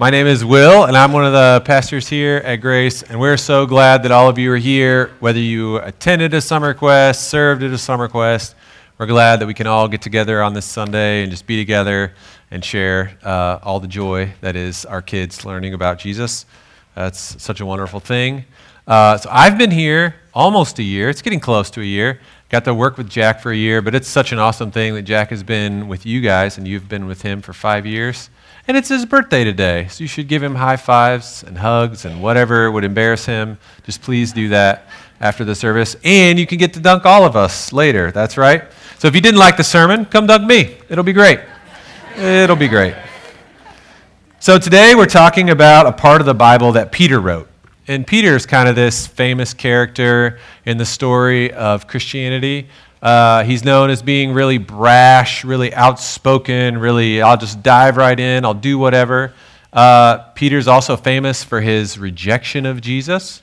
My name is Will, and I'm one of the pastors here at Grace, and we're so glad that all of you are here. Whether you attended a summer quest, served at a summer quest, we're glad that we can all get together on this Sunday and just be together and share uh, all the joy that is our kids learning about Jesus. That's such a wonderful thing. Uh, so I've been here almost a year. It's getting close to a year. Got to work with Jack for a year, but it's such an awesome thing that Jack has been with you guys, and you've been with him for five years. And it's his birthday today, so you should give him high fives and hugs and whatever would embarrass him. Just please do that after the service. And you can get to dunk all of us later. That's right. So if you didn't like the sermon, come dunk me. It'll be great. It'll be great. So today we're talking about a part of the Bible that Peter wrote. And Peter is kind of this famous character in the story of Christianity. Uh, he's known as being really brash, really outspoken, really, I'll just dive right in, I'll do whatever. Uh, Peter's also famous for his rejection of Jesus.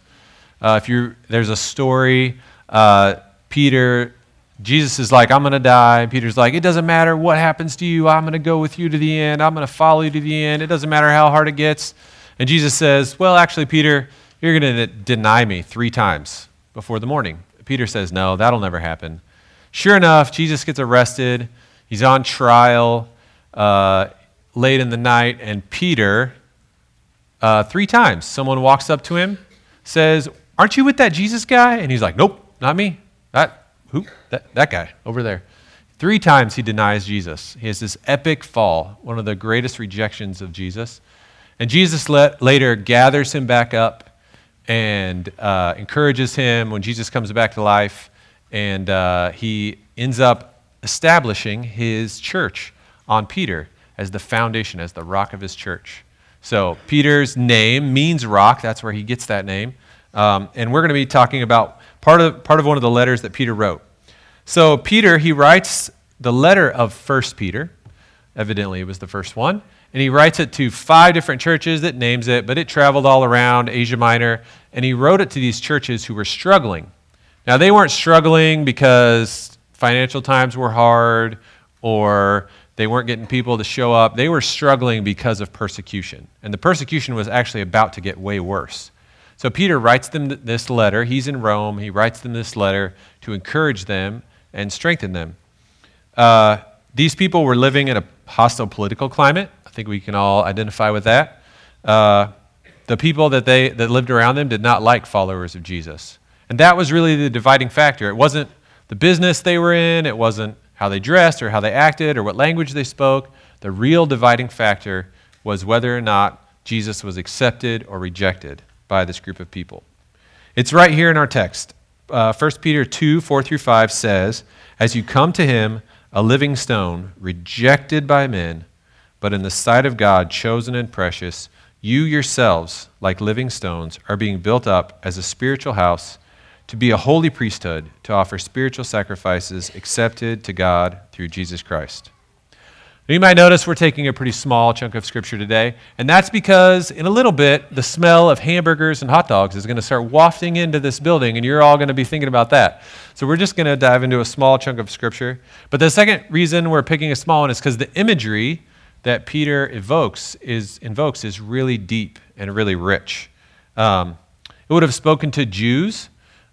Uh, if you there's a story, uh, Peter, Jesus is like, I'm going to die. Peter's like, it doesn't matter what happens to you. I'm going to go with you to the end. I'm going to follow you to the end. It doesn't matter how hard it gets. And Jesus says, Well, actually, Peter, you're going to deny me three times before the morning. Peter says, No, that'll never happen. Sure enough, Jesus gets arrested. He's on trial uh, late in the night, and Peter, uh, three times, someone walks up to him, says, Aren't you with that Jesus guy? And he's like, Nope, not me. That, who? That, that guy over there. Three times he denies Jesus. He has this epic fall, one of the greatest rejections of Jesus. And Jesus let, later gathers him back up and uh, encourages him when Jesus comes back to life and uh, he ends up establishing his church on Peter as the foundation, as the rock of his church. So, Peter's name means rock. That's where he gets that name. Um, and we're going to be talking about part of, part of one of the letters that Peter wrote. So, Peter, he writes the letter of First Peter. Evidently, it was the first one. And he writes it to five different churches that names it, but it traveled all around Asia Minor. And he wrote it to these churches who were struggling now, they weren't struggling because financial times were hard or they weren't getting people to show up. They were struggling because of persecution. And the persecution was actually about to get way worse. So Peter writes them this letter. He's in Rome. He writes them this letter to encourage them and strengthen them. Uh, these people were living in a hostile political climate. I think we can all identify with that. Uh, the people that, they, that lived around them did not like followers of Jesus. And that was really the dividing factor. It wasn't the business they were in, it wasn't how they dressed or how they acted or what language they spoke. The real dividing factor was whether or not Jesus was accepted or rejected by this group of people. It's right here in our text. Uh, 1 Peter 2 4 through 5 says, As you come to him, a living stone, rejected by men, but in the sight of God, chosen and precious, you yourselves, like living stones, are being built up as a spiritual house to be a holy priesthood, to offer spiritual sacrifices accepted to God through Jesus Christ. You might notice we're taking a pretty small chunk of scripture today, and that's because in a little bit, the smell of hamburgers and hot dogs is going to start wafting into this building, and you're all going to be thinking about that. So we're just going to dive into a small chunk of scripture. But the second reason we're picking a small one is because the imagery that Peter evokes is, invokes is really deep and really rich. Um, it would have spoken to Jews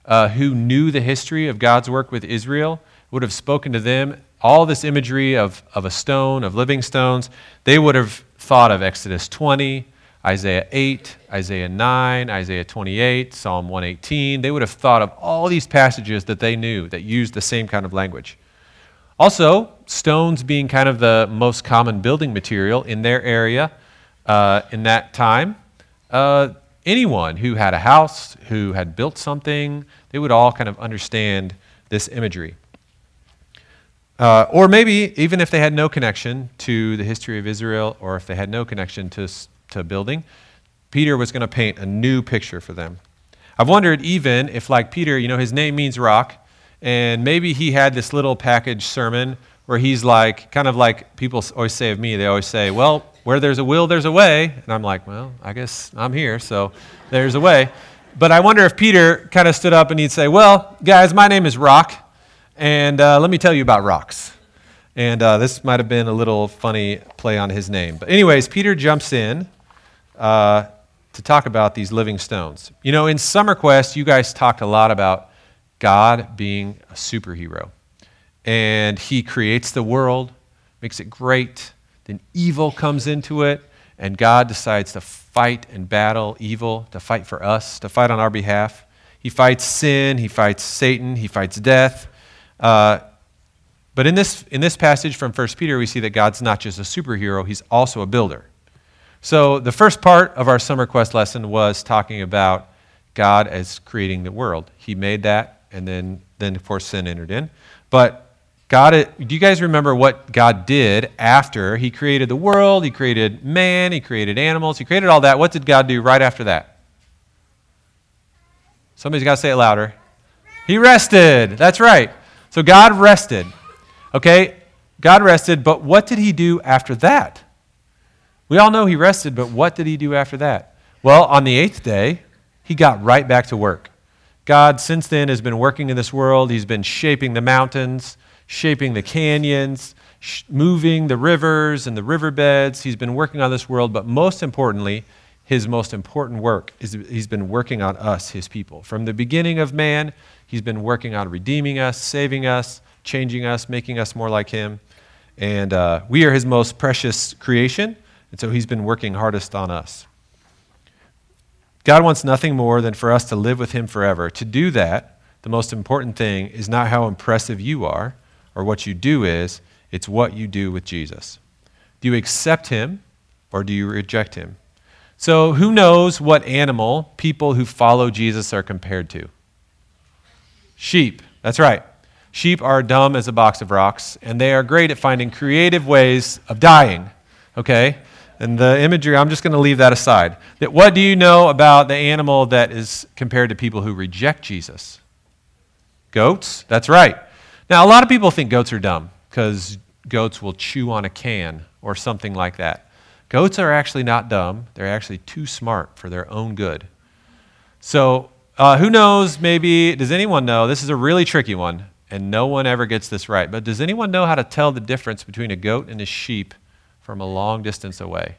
uh, who knew the history of God's work with Israel would have spoken to them all this imagery of, of a stone, of living stones. They would have thought of Exodus 20, Isaiah 8, Isaiah 9, Isaiah 28, Psalm 118. They would have thought of all these passages that they knew that used the same kind of language. Also, stones being kind of the most common building material in their area uh, in that time, uh, anyone who had a house, who had built something, they would all kind of understand this imagery. Uh, or maybe even if they had no connection to the history of Israel, or if they had no connection to, to building, Peter was going to paint a new picture for them. I've wondered even if, like Peter, you know, his name means rock, and maybe he had this little package sermon where he's like, kind of like people always say of me, they always say, well, where there's a will, there's a way. And I'm like, well, I guess I'm here, so there's a way. But I wonder if Peter kind of stood up and he'd say, well, guys, my name is Rock, and uh, let me tell you about rocks. And uh, this might have been a little funny play on his name. But, anyways, Peter jumps in uh, to talk about these living stones. You know, in Summer Quest, you guys talked a lot about God being a superhero. And he creates the world, makes it great, then evil comes into it, and God decides to fight and battle evil, to fight for us, to fight on our behalf. He fights sin, he fights Satan, he fights death. Uh, but in this, in this passage from 1 Peter, we see that God's not just a superhero, he's also a builder. So the first part of our Summer Quest lesson was talking about God as creating the world. He made that, and then, then of course, sin entered in. But God, do you guys remember what God did after He created the world? He created man, He created animals, He created all that. What did God do right after that? Somebody's got to say it louder. He rested. That's right. So God rested. Okay? God rested, but what did He do after that? We all know He rested, but what did He do after that? Well, on the eighth day, He got right back to work. God, since then, has been working in this world. He's been shaping the mountains shaping the canyons, sh- moving the rivers and the riverbeds. He's been working on this world, but most importantly, his most important work is he's been working on us, his people. From the beginning of man, he's been working on redeeming us, saving us, changing us, making us more like him. And uh, we are his most precious creation, and so he's been working hardest on us. God wants nothing more than for us to live with him forever. To do that, the most important thing is not how impressive you are, or what you do is, it's what you do with Jesus. Do you accept him or do you reject him? So, who knows what animal people who follow Jesus are compared to? Sheep. That's right. Sheep are dumb as a box of rocks, and they are great at finding creative ways of dying. Okay? And the imagery, I'm just going to leave that aside. That what do you know about the animal that is compared to people who reject Jesus? Goats? That's right. Now, a lot of people think goats are dumb because goats will chew on a can or something like that. Goats are actually not dumb, they're actually too smart for their own good. So, uh, who knows? Maybe, does anyone know? This is a really tricky one, and no one ever gets this right. But does anyone know how to tell the difference between a goat and a sheep from a long distance away?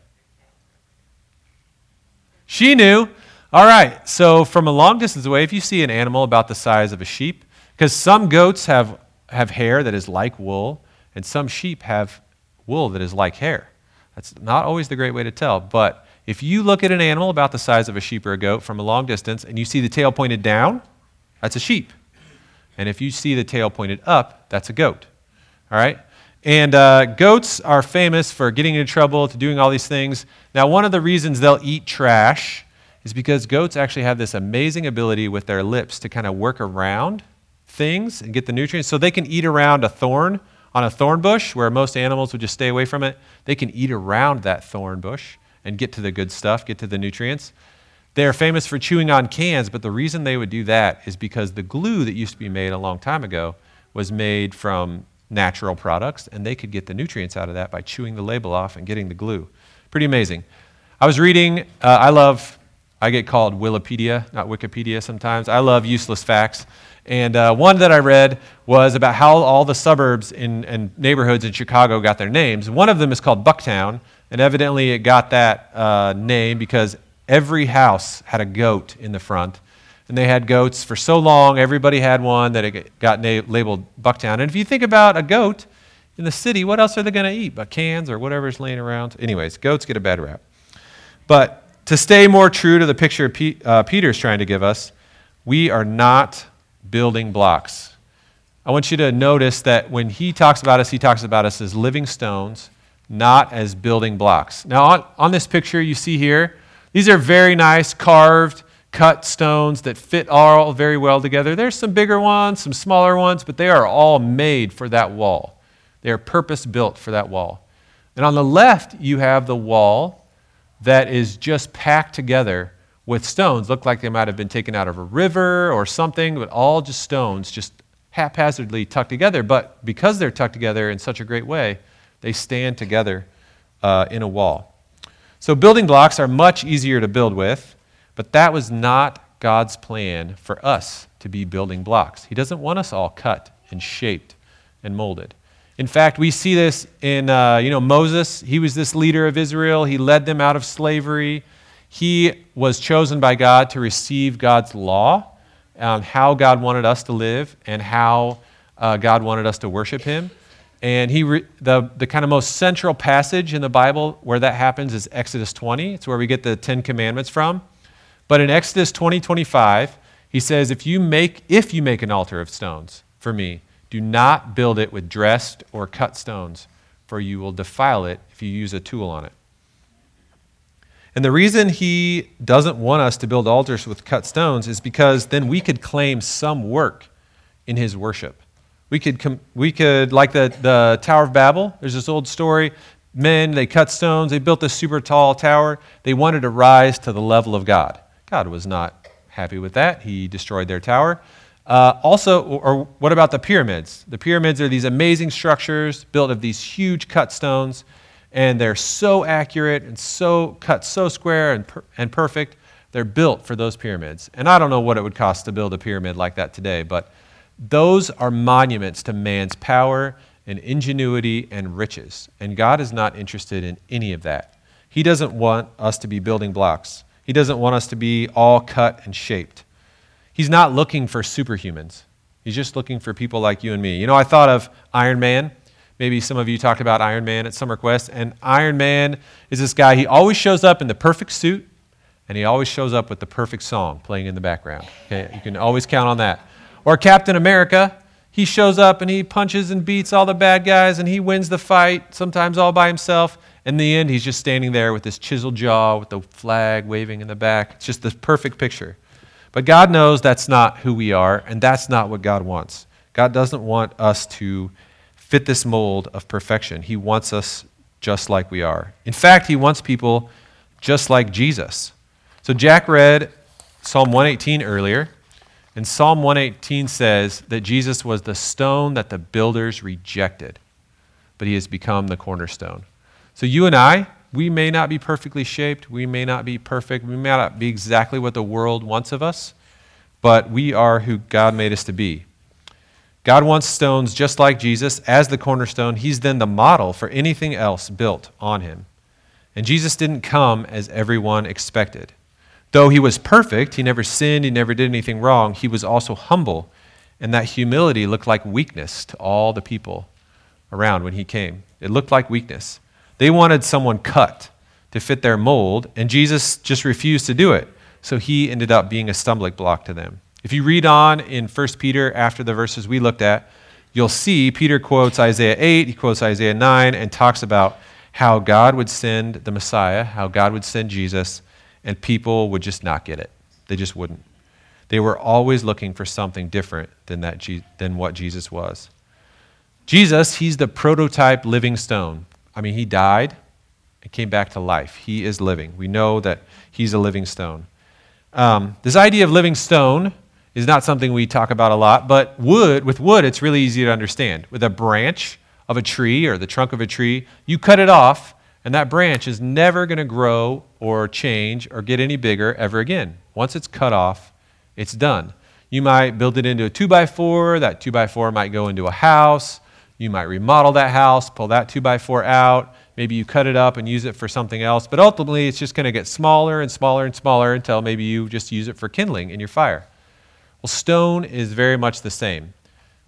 She knew. All right, so from a long distance away, if you see an animal about the size of a sheep, because some goats have have hair that is like wool, and some sheep have wool that is like hair. That's not always the great way to tell, but if you look at an animal about the size of a sheep or a goat from a long distance and you see the tail pointed down, that's a sheep. And if you see the tail pointed up, that's a goat. All right? And uh, goats are famous for getting into trouble, to doing all these things. Now, one of the reasons they'll eat trash is because goats actually have this amazing ability with their lips to kind of work around things and get the nutrients. So they can eat around a thorn on a thorn bush where most animals would just stay away from it. They can eat around that thorn bush and get to the good stuff, get to the nutrients. They are famous for chewing on cans, but the reason they would do that is because the glue that used to be made a long time ago was made from natural products, and they could get the nutrients out of that by chewing the label off and getting the glue. Pretty amazing. I was reading, uh, I love, I get called Wikipedia, not Wikipedia sometimes. I love useless facts. And uh, one that I read was about how all the suburbs in, and neighborhoods in Chicago got their names. One of them is called Bucktown, and evidently it got that uh, name because every house had a goat in the front. And they had goats for so long, everybody had one that it got na- labeled Bucktown. And if you think about a goat in the city, what else are they going to eat? But cans or whatever's laying around? Anyways, goats get a bad rap. But to stay more true to the picture P- uh, Peter's trying to give us, we are not building blocks. I want you to notice that when he talks about us, he talks about us as living stones, not as building blocks. Now, on, on this picture you see here, these are very nice carved, cut stones that fit all very well together. There's some bigger ones, some smaller ones, but they are all made for that wall. They are purpose built for that wall. And on the left, you have the wall that is just packed together with stones. Looked like they might have been taken out of a river or something, but all just stones, just haphazardly tucked together. But because they're tucked together in such a great way, they stand together uh, in a wall. So building blocks are much easier to build with, but that was not God's plan for us to be building blocks. He doesn't want us all cut and shaped and molded. In fact, we see this in, uh, you know, Moses. He was this leader of Israel. He led them out of slavery. He was chosen by God to receive God's law, on how God wanted us to live, and how uh, God wanted us to worship Him. And he re- the, the kind of most central passage in the Bible where that happens is Exodus 20. It's where we get the Ten Commandments from. But in Exodus 20, 25, he says, if you make, if you make an altar of stones for me, do not build it with dressed or cut stones, for you will defile it if you use a tool on it. And the reason he doesn't want us to build altars with cut stones is because then we could claim some work in his worship. We could, com- we could like the, the Tower of Babel, there's this old story. Men, they cut stones, they built this super tall tower. They wanted to rise to the level of God. God was not happy with that. He destroyed their tower. Uh, also, or what about the pyramids? The pyramids are these amazing structures built of these huge cut stones, and they're so accurate and so cut so square and, per- and perfect. They're built for those pyramids. And I don't know what it would cost to build a pyramid like that today, but those are monuments to man's power and ingenuity and riches. And God is not interested in any of that. He doesn't want us to be building blocks. He doesn't want us to be all cut and shaped. He's not looking for superhumans. He's just looking for people like you and me. You know, I thought of Iron Man. Maybe some of you talked about Iron Man at Summer Quest. And Iron Man is this guy, he always shows up in the perfect suit, and he always shows up with the perfect song playing in the background. Okay, you can always count on that. Or Captain America, he shows up and he punches and beats all the bad guys and he wins the fight, sometimes all by himself. In the end, he's just standing there with his chiseled jaw, with the flag waving in the back. It's just the perfect picture. But God knows that's not who we are, and that's not what God wants. God doesn't want us to fit this mold of perfection. He wants us just like we are. In fact, He wants people just like Jesus. So, Jack read Psalm 118 earlier, and Psalm 118 says that Jesus was the stone that the builders rejected, but He has become the cornerstone. So you and I, we may not be perfectly shaped, we may not be perfect, we may not be exactly what the world wants of us, but we are who God made us to be. God wants stones just like Jesus as the cornerstone. He's then the model for anything else built on him. And Jesus didn't come as everyone expected. Though he was perfect, he never sinned, he never did anything wrong, he was also humble. And that humility looked like weakness to all the people around when he came. It looked like weakness. They wanted someone cut to fit their mold, and Jesus just refused to do it. So he ended up being a stumbling block to them. If you read on in 1 Peter after the verses we looked at, you'll see Peter quotes Isaiah 8, he quotes Isaiah 9, and talks about how God would send the Messiah, how God would send Jesus, and people would just not get it. They just wouldn't. They were always looking for something different than, that, than what Jesus was. Jesus, he's the prototype living stone. I mean, he died and came back to life. He is living. We know that he's a living stone. Um, this idea of living stone is not something we talk about a lot, but wood, with wood, it's really easy to understand. With a branch of a tree or the trunk of a tree, you cut it off, and that branch is never going to grow or change or get any bigger ever again. Once it's cut off, it's done. You might build it into a two by four, that two by four might go into a house. You might remodel that house, pull that 2x4 out. Maybe you cut it up and use it for something else. But ultimately, it's just going to get smaller and smaller and smaller until maybe you just use it for kindling in your fire. Well, stone is very much the same.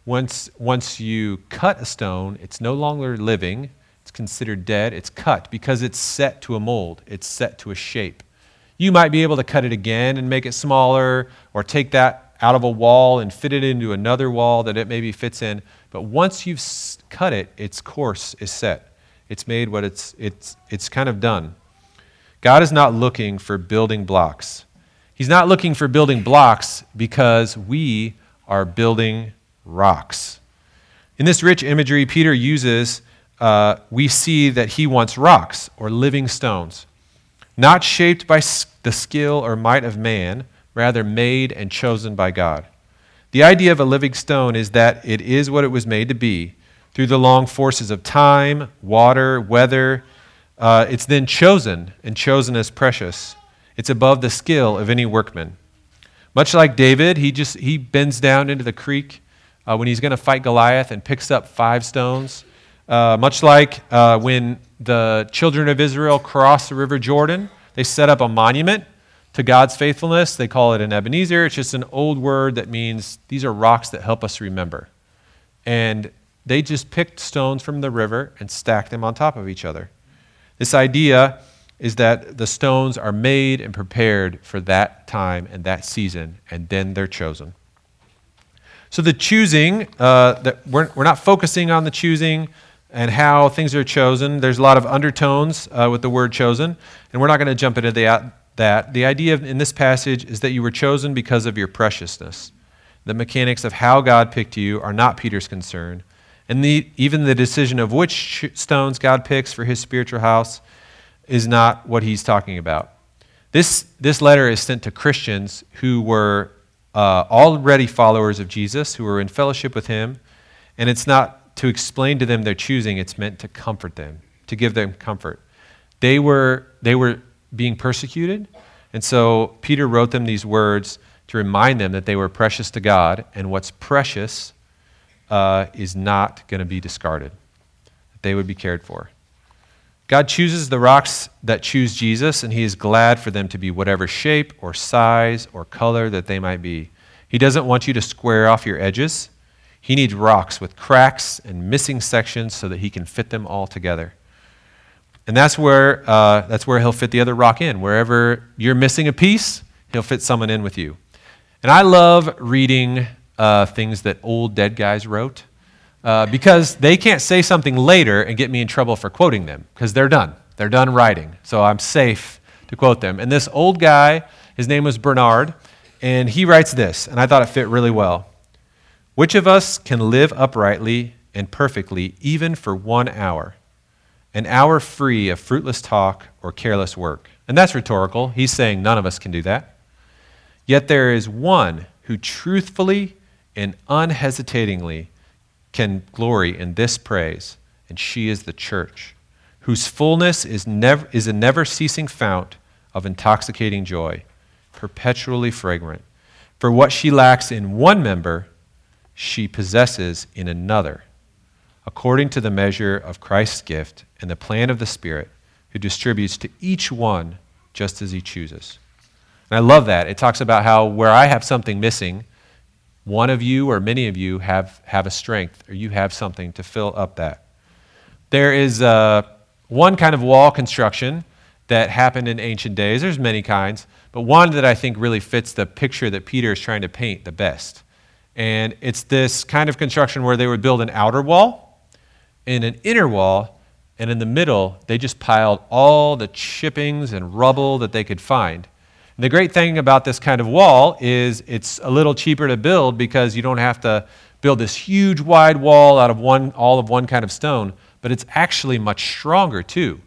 Once, once you cut a stone, it's no longer living, it's considered dead, it's cut because it's set to a mold, it's set to a shape. You might be able to cut it again and make it smaller, or take that out of a wall and fit it into another wall that it maybe fits in. But once you've cut it, its course is set. It's made what it's, it's, it's kind of done. God is not looking for building blocks. He's not looking for building blocks because we are building rocks. In this rich imagery Peter uses, uh, we see that he wants rocks or living stones, not shaped by the skill or might of man, rather made and chosen by God. The idea of a living stone is that it is what it was made to be through the long forces of time, water, weather. Uh, it's then chosen and chosen as precious. It's above the skill of any workman. Much like David, he just he bends down into the creek uh, when he's going to fight Goliath and picks up five stones. Uh, much like uh, when the children of Israel crossed the river Jordan, They set up a monument to God's faithfulness. They call it an Ebenezer. It's just an old word that means these are rocks that help us remember. And they just picked stones from the river and stacked them on top of each other. This idea is that the stones are made and prepared for that time and that season, and then they're chosen. So the choosing, uh, that we're, we're not focusing on the choosing and how things are chosen. There's a lot of undertones uh, with the word chosen, and we're not going to jump into the, that. The idea in this passage is that you were chosen because of your preciousness. The mechanics of how God picked you are not Peter's concern. And the, even the decision of which stones God picks for his spiritual house is not what he's talking about. This, this letter is sent to Christians who were uh, already followers of Jesus, who were in fellowship with him. And it's not to explain to them their choosing, it's meant to comfort them, to give them comfort. They were, they were being persecuted. And so Peter wrote them these words to remind them that they were precious to God, and what's precious uh, is not going to be discarded, that they would be cared for. God chooses the rocks that choose Jesus, and He is glad for them to be whatever shape or size or color that they might be. He doesn't want you to square off your edges. He needs rocks with cracks and missing sections so that He can fit them all together. And that's where, uh, that's where He'll fit the other rock in. Wherever you're missing a piece, He'll fit someone in with you. And I love reading uh, things that old dead guys wrote uh, because they can't say something later and get me in trouble for quoting them because they're done. They're done writing. So I'm safe to quote them. And this old guy, his name was Bernard, and he writes this, and I thought it fit really well. Which of us can live uprightly and perfectly even for one hour? An hour free of fruitless talk or careless work. And that's rhetorical. He's saying none of us can do that. Yet there is one who truthfully and unhesitatingly can glory in this praise, and she is the church, whose fullness is, never, is a never ceasing fount of intoxicating joy, perpetually fragrant. For what she lacks in one member, she possesses in another, according to the measure of Christ's gift and the plan of the Spirit, who distributes to each one just as he chooses. And I love that. It talks about how where I have something missing, one of you or many of you have, have a strength or you have something to fill up that. There is uh, one kind of wall construction that happened in ancient days. There's many kinds, but one that I think really fits the picture that Peter is trying to paint the best. And it's this kind of construction where they would build an outer wall and an inner wall, and in the middle, they just piled all the chippings and rubble that they could find. The great thing about this kind of wall is it's a little cheaper to build because you don't have to build this huge wide wall out of one, all of one kind of stone, but it's actually much stronger too.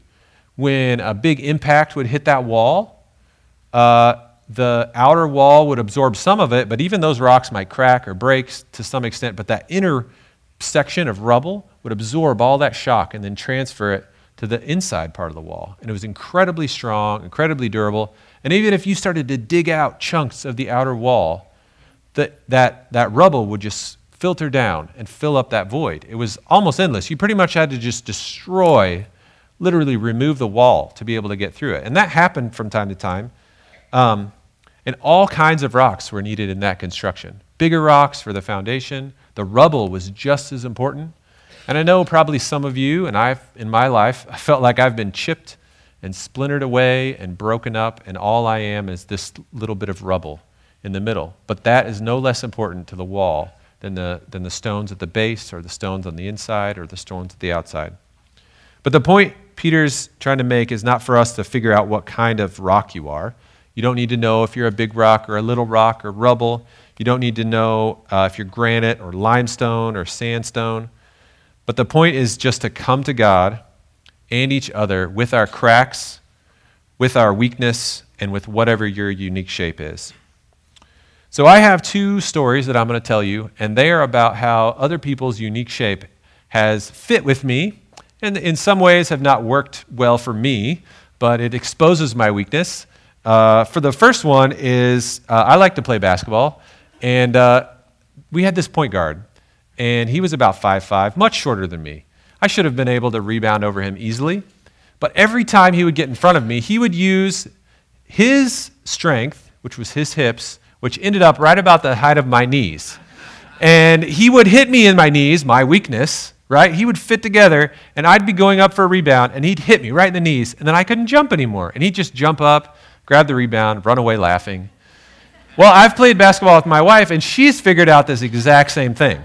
When a big impact would hit that wall, uh, the outer wall would absorb some of it, but even those rocks might crack or break to some extent, but that inner section of rubble would absorb all that shock and then transfer it to the inside part of the wall. And it was incredibly strong, incredibly durable. And even if you started to dig out chunks of the outer wall, that, that, that rubble would just filter down and fill up that void. It was almost endless. You pretty much had to just destroy, literally remove the wall to be able to get through it. And that happened from time to time. Um, and all kinds of rocks were needed in that construction. Bigger rocks for the foundation. The rubble was just as important. And I know probably some of you, and I've, in my life, I felt like I've been chipped and splintered away and broken up, and all I am is this little bit of rubble in the middle. But that is no less important to the wall than the, than the stones at the base, or the stones on the inside, or the stones at the outside. But the point Peter's trying to make is not for us to figure out what kind of rock you are. You don't need to know if you're a big rock or a little rock or rubble. You don't need to know uh, if you're granite or limestone or sandstone. But the point is just to come to God and each other with our cracks, with our weakness, and with whatever your unique shape is. So, I have two stories that I'm going to tell you, and they are about how other people's unique shape has fit with me, and in some ways have not worked well for me, but it exposes my weakness. Uh, for the first one is uh, I like to play basketball, and uh, we had this point guard, and he was about five five, much shorter than me. I should have been able to rebound over him easily. But every time he would get in front of me, he would use his strength, which was his hips, which ended up right about the height of my knees. And he would hit me in my knees, my weakness, right? He would fit together, and I'd be going up for a rebound, and he'd hit me right in the knees, and then I couldn't jump anymore. And he'd just jump up, grab the rebound, run away laughing. Well, I've played basketball with my wife, and she's figured out this exact same thing.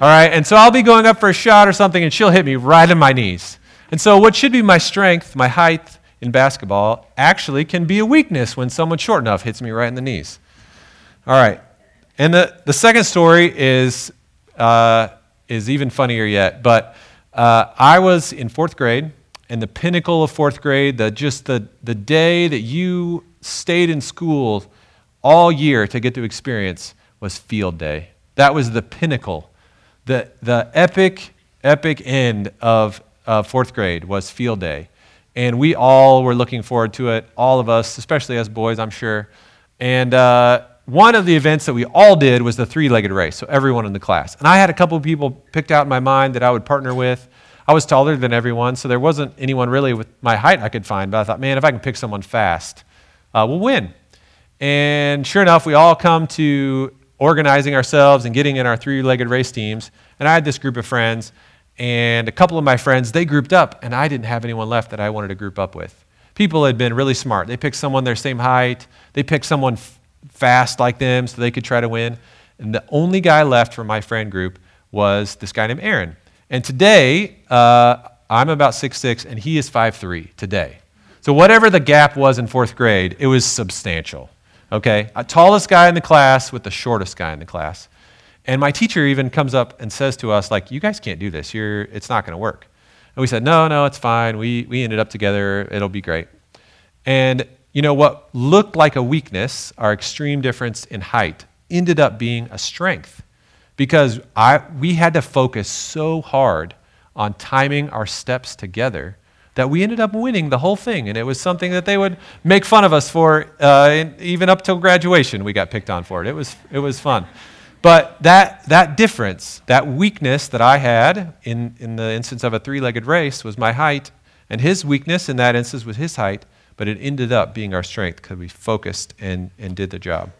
All right, and so I'll be going up for a shot or something, and she'll hit me right in my knees. And so, what should be my strength, my height in basketball, actually can be a weakness when someone short enough hits me right in the knees. All right, and the, the second story is, uh, is even funnier yet. But uh, I was in fourth grade, and the pinnacle of fourth grade, the, just the, the day that you stayed in school all year to get to experience, was field day. That was the pinnacle. The, the epic, epic end of uh, fourth grade was field day. And we all were looking forward to it, all of us, especially us boys, I'm sure. And uh, one of the events that we all did was the three legged race, so everyone in the class. And I had a couple of people picked out in my mind that I would partner with. I was taller than everyone, so there wasn't anyone really with my height I could find. But I thought, man, if I can pick someone fast, uh, we'll win. And sure enough, we all come to organizing ourselves and getting in our three legged race teams. And I had this group of friends, and a couple of my friends, they grouped up, and I didn't have anyone left that I wanted to group up with. People had been really smart. They picked someone their same height, they picked someone f- fast like them so they could try to win. And the only guy left from my friend group was this guy named Aaron. And today, uh, I'm about 6'6, and he is 5'3 today. So, whatever the gap was in fourth grade, it was substantial. Okay? A tallest guy in the class with the shortest guy in the class. And my teacher even comes up and says to us, like, you guys can't do this. You're, it's not going to work. And we said, no, no, it's fine. We, we ended up together. It'll be great. And, you know, what looked like a weakness, our extreme difference in height, ended up being a strength because I, we had to focus so hard on timing our steps together that we ended up winning the whole thing. And it was something that they would make fun of us for, uh, even up till graduation, we got picked on for it. It was, it was fun. But that, that difference, that weakness that I had in, in the instance of a three legged race was my height, and his weakness in that instance was his height, but it ended up being our strength because we focused and, and did the job.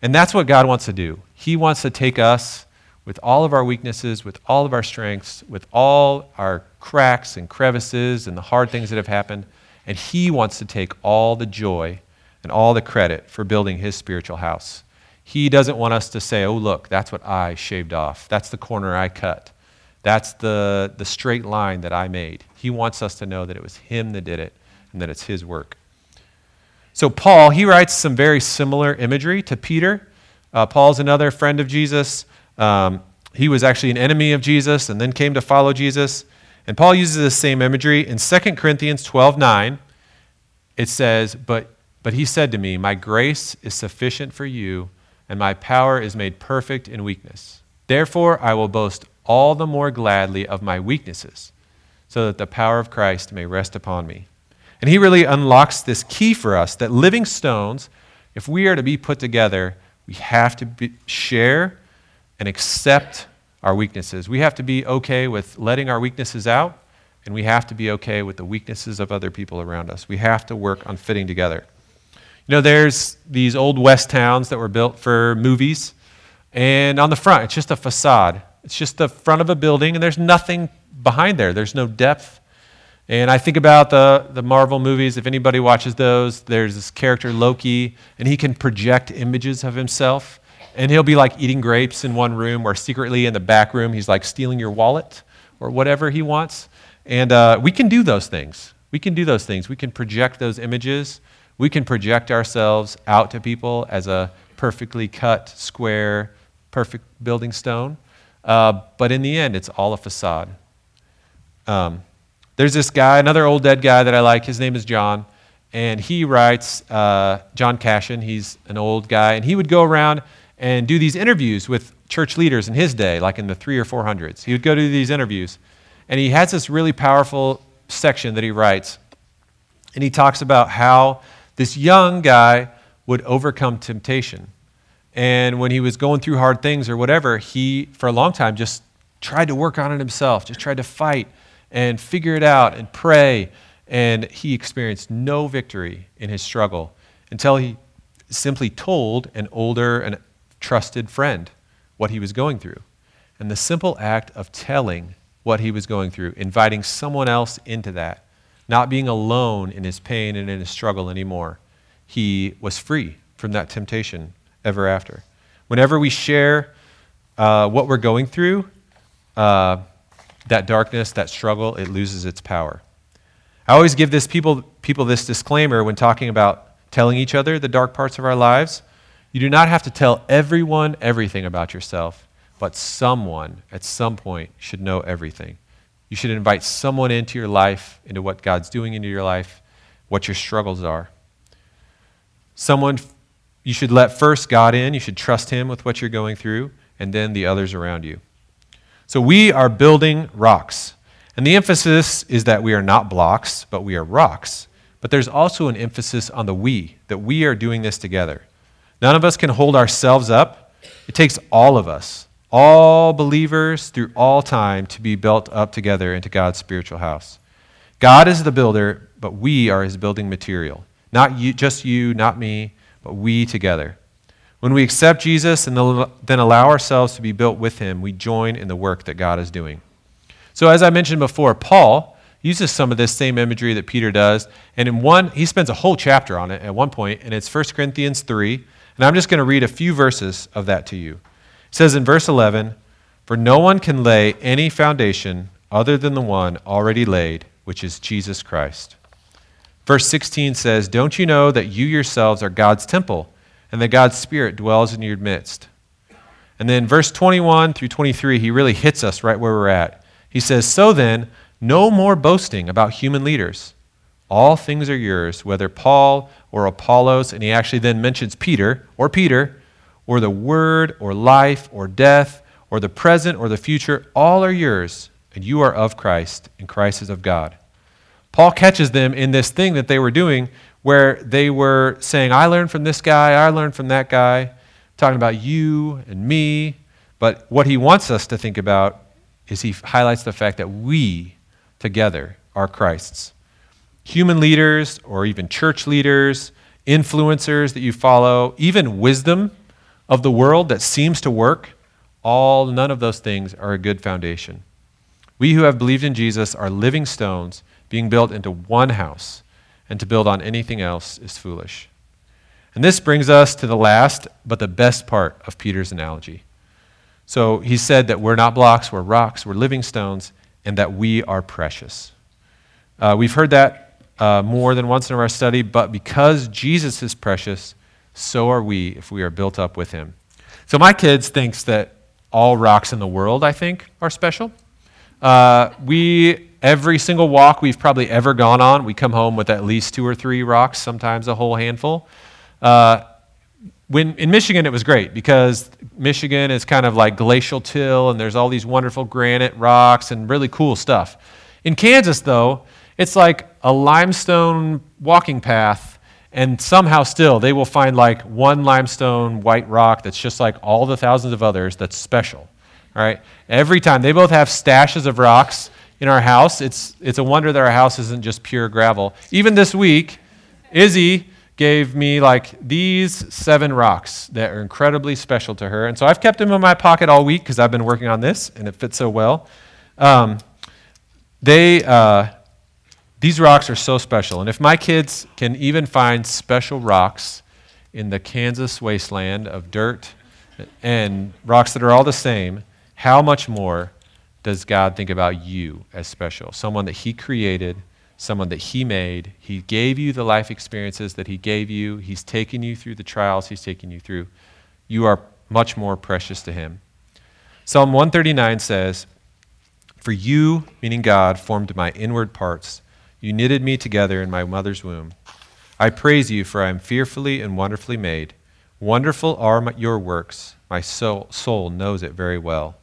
And that's what God wants to do. He wants to take us with all of our weaknesses, with all of our strengths, with all our cracks and crevices and the hard things that have happened, and He wants to take all the joy and all the credit for building His spiritual house. He doesn't want us to say, oh, look, that's what I shaved off. That's the corner I cut. That's the, the straight line that I made. He wants us to know that it was Him that did it and that it's His work. So, Paul, he writes some very similar imagery to Peter. Uh, Paul's another friend of Jesus. Um, he was actually an enemy of Jesus and then came to follow Jesus. And Paul uses the same imagery. In 2 Corinthians 12 9, it says, but, but he said to me, My grace is sufficient for you and my power is made perfect in weakness. Therefore, I will boast all the more gladly of my weaknesses, so that the power of Christ may rest upon me. And he really unlocks this key for us that living stones, if we are to be put together, we have to be, share and accept our weaknesses. We have to be okay with letting our weaknesses out, and we have to be okay with the weaknesses of other people around us. We have to work on fitting together. You know, there's these old West towns that were built for movies, and on the front, it's just a facade. It's just the front of a building, and there's nothing behind there. There's no depth. And I think about the, the Marvel movies. If anybody watches those, there's this character, Loki, and he can project images of himself. And he'll be like eating grapes in one room, or secretly in the back room, he's like stealing your wallet or whatever he wants. And uh, we can do those things. We can do those things. We can project those images we can project ourselves out to people as a perfectly cut, square, perfect building stone. Uh, but in the end, it's all a facade. Um, there's this guy, another old dead guy that I like. His name is John. And he writes, uh, John Cassian, he's an old guy, and he would go around and do these interviews with church leaders in his day, like in the three or four hundreds. He would go to these interviews. And he has this really powerful section that he writes. And he talks about how this young guy would overcome temptation. And when he was going through hard things or whatever, he, for a long time, just tried to work on it himself, just tried to fight and figure it out and pray And he experienced no victory in his struggle until he simply told an older and trusted friend what he was going through. And the simple act of telling what he was going through, inviting someone else into that, not being alone in his pain and in his struggle anymore, he was free from that temptation ever after. Whenever we share uh, what we're going through, uh, that darkness, that struggle, it loses its power. I always give this people, people this disclaimer when talking about telling each other the dark parts of our lives. You do not have to tell everyone everything about yourself, but someone at some point should know everything. You should invite someone into your life, into what God's doing into your life, what your struggles are. Someone you should let first God in, you should trust Him with what you're going through, and then the others around you. So we are building rocks. And the emphasis is that we are not blocks, but we are rocks. But there's also an emphasis on the we, that we are doing this together. None of us can hold ourselves up. It takes all of us, all believers through all time, to be built up together into God's spiritual house. God is the builder, but we are his building material. Not you, just you, not me, but we together. When we accept Jesus and then allow ourselves to be built with him, we join in the work that God is doing. So, as I mentioned before, Paul uses some of this same imagery that Peter does. And in one, he spends a whole chapter on it at one point, and it's 1 Corinthians 3. And I'm just going to read a few verses of that to you. It says in verse 11, For no one can lay any foundation other than the one already laid, which is Jesus Christ. Verse 16 says, Don't you know that you yourselves are God's temple, and that God's Spirit dwells in your midst? And then verse 21 through 23, he really hits us right where we're at. He says, So then, no more boasting about human leaders. All things are yours, whether Paul or Apollos, and he actually then mentions Peter or Peter, or the word or life or death or the present or the future, all are yours, and you are of Christ, and Christ is of God. Paul catches them in this thing that they were doing where they were saying, I learned from this guy, I learned from that guy, talking about you and me. But what he wants us to think about is he highlights the fact that we together are Christ's. Human leaders, or even church leaders, influencers that you follow, even wisdom of the world that seems to work, all, none of those things are a good foundation. We who have believed in Jesus are living stones being built into one house, and to build on anything else is foolish. And this brings us to the last, but the best part of Peter's analogy. So he said that we're not blocks, we're rocks, we're living stones, and that we are precious. Uh, we've heard that uh, more than once in our study, but because Jesus is precious, so are we if we are built up with him. So my kids thinks that all rocks in the world, I think, are special. Uh, we every single walk we've probably ever gone on, we come home with at least two or three rocks, sometimes a whole handful. Uh, when in Michigan, it was great because Michigan is kind of like glacial till, and there's all these wonderful granite rocks and really cool stuff. In Kansas, though, it's like a limestone walking path, and somehow still they will find like one limestone white rock that's just like all the thousands of others that's special. All right? Every time. They both have stashes of rocks in our house. It's, it's a wonder that our house isn't just pure gravel. Even this week, Izzy gave me like these seven rocks that are incredibly special to her. And so I've kept them in my pocket all week because I've been working on this and it fits so well. Um, they, uh, these rocks are so special. And if my kids can even find special rocks in the Kansas wasteland of dirt and rocks that are all the same, how much more does God think about you as special? Someone that He created someone that He made. He gave you the life experiences that He gave you. He's taken you through the trials He's taken you through. You are much more precious to Him. Psalm 139 says, For you, meaning God, formed my inward parts. You knitted me together in my mother's womb. I praise you, for I am fearfully and wonderfully made. Wonderful are your works. My soul, soul knows it very well.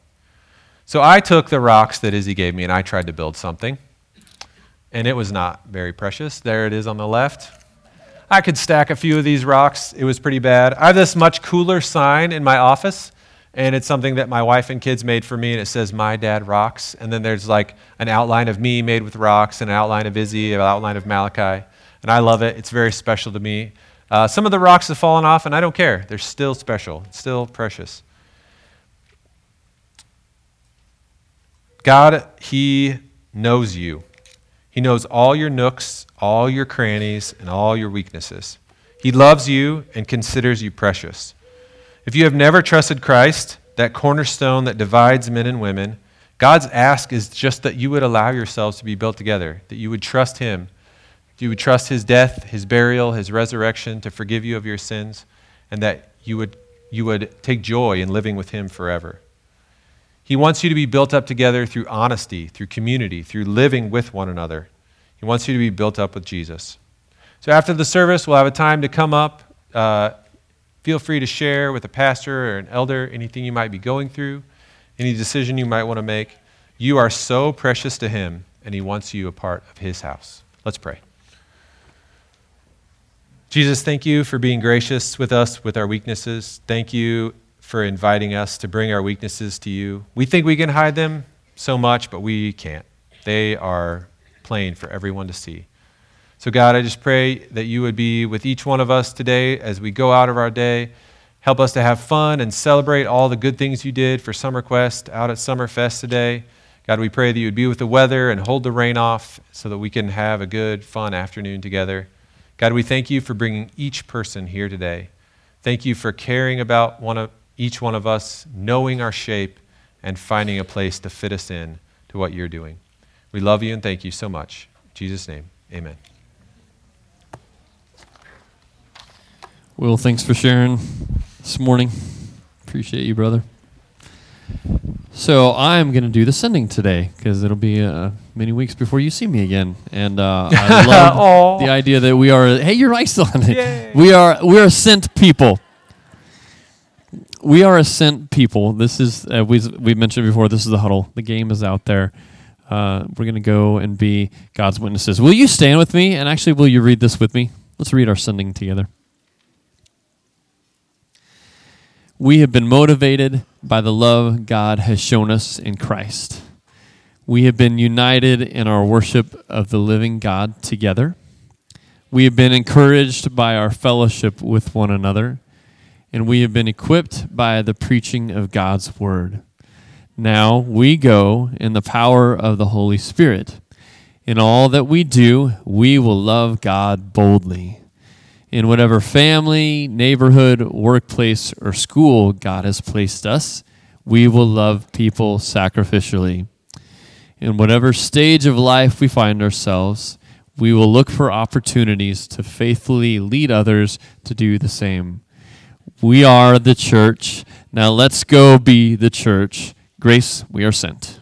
So I took the rocks that Izzy gave me and I tried to build something and it was not very precious. There it is on the left. I could stack a few of these rocks. It was pretty bad. I have this much cooler sign in my office, and it's something that my wife and kids made for me, and it says "My Dad Rocks." And then there's like an outline of me made with rocks, and an outline of Izzy, an outline of Malachi, and I love it. It's very special to me. Uh, some of the rocks have fallen off, and I don't care. They're still special, still precious. God, He knows you. He knows all your nooks, all your crannies, and all your weaknesses. He loves you and considers you precious. If you have never trusted Christ, that cornerstone that divides men and women, God's ask is just that you would allow yourselves to be built together, that you would trust Him, you would trust His death, His burial, His resurrection to forgive you of your sins, and that you would, you would take joy in living with Him forever. He wants you to be built up together through honesty, through community, through living with one another. He wants you to be built up with Jesus. So after the service, we'll have a time to come up. Uh, Feel free to share with a pastor or an elder anything you might be going through, any decision you might want to make. You are so precious to Him, and He wants you a part of His house. Let's pray. Jesus, thank you for being gracious with us with our weaknesses. Thank you for inviting us to bring our weaknesses to you. We think we can hide them so much, but we can't. They are plain for everyone to see. So, God, I just pray that you would be with each one of us today as we go out of our day. Help us to have fun and celebrate all the good things you did for Summer Quest out at Summerfest today. God, we pray that you would be with the weather and hold the rain off so that we can have a good, fun afternoon together. God, we thank you for bringing each person here today. Thank you for caring about one of, each one of us, knowing our shape, and finding a place to fit us in to what you're doing. We love you and thank you so much. In Jesus' name, amen. Will, thanks for sharing this morning. Appreciate you, brother. So I'm going to do the sending today because it'll be uh, many weeks before you see me again, and uh, I love the idea that we are. Hey, you're right still on it. Yay. We are we are sent people. We are a sent people. This is uh, we we mentioned before. This is the huddle. The game is out there. Uh, we're going to go and be God's witnesses. Will you stand with me? And actually, will you read this with me? Let's read our sending together. We have been motivated by the love God has shown us in Christ. We have been united in our worship of the living God together. We have been encouraged by our fellowship with one another, and we have been equipped by the preaching of God's word. Now we go in the power of the Holy Spirit. In all that we do, we will love God boldly in whatever family, neighborhood, workplace, or school God has placed us, we will love people sacrificially. In whatever stage of life we find ourselves, we will look for opportunities to faithfully lead others to do the same. We are the church. Now let's go be the church. Grace, we are sent.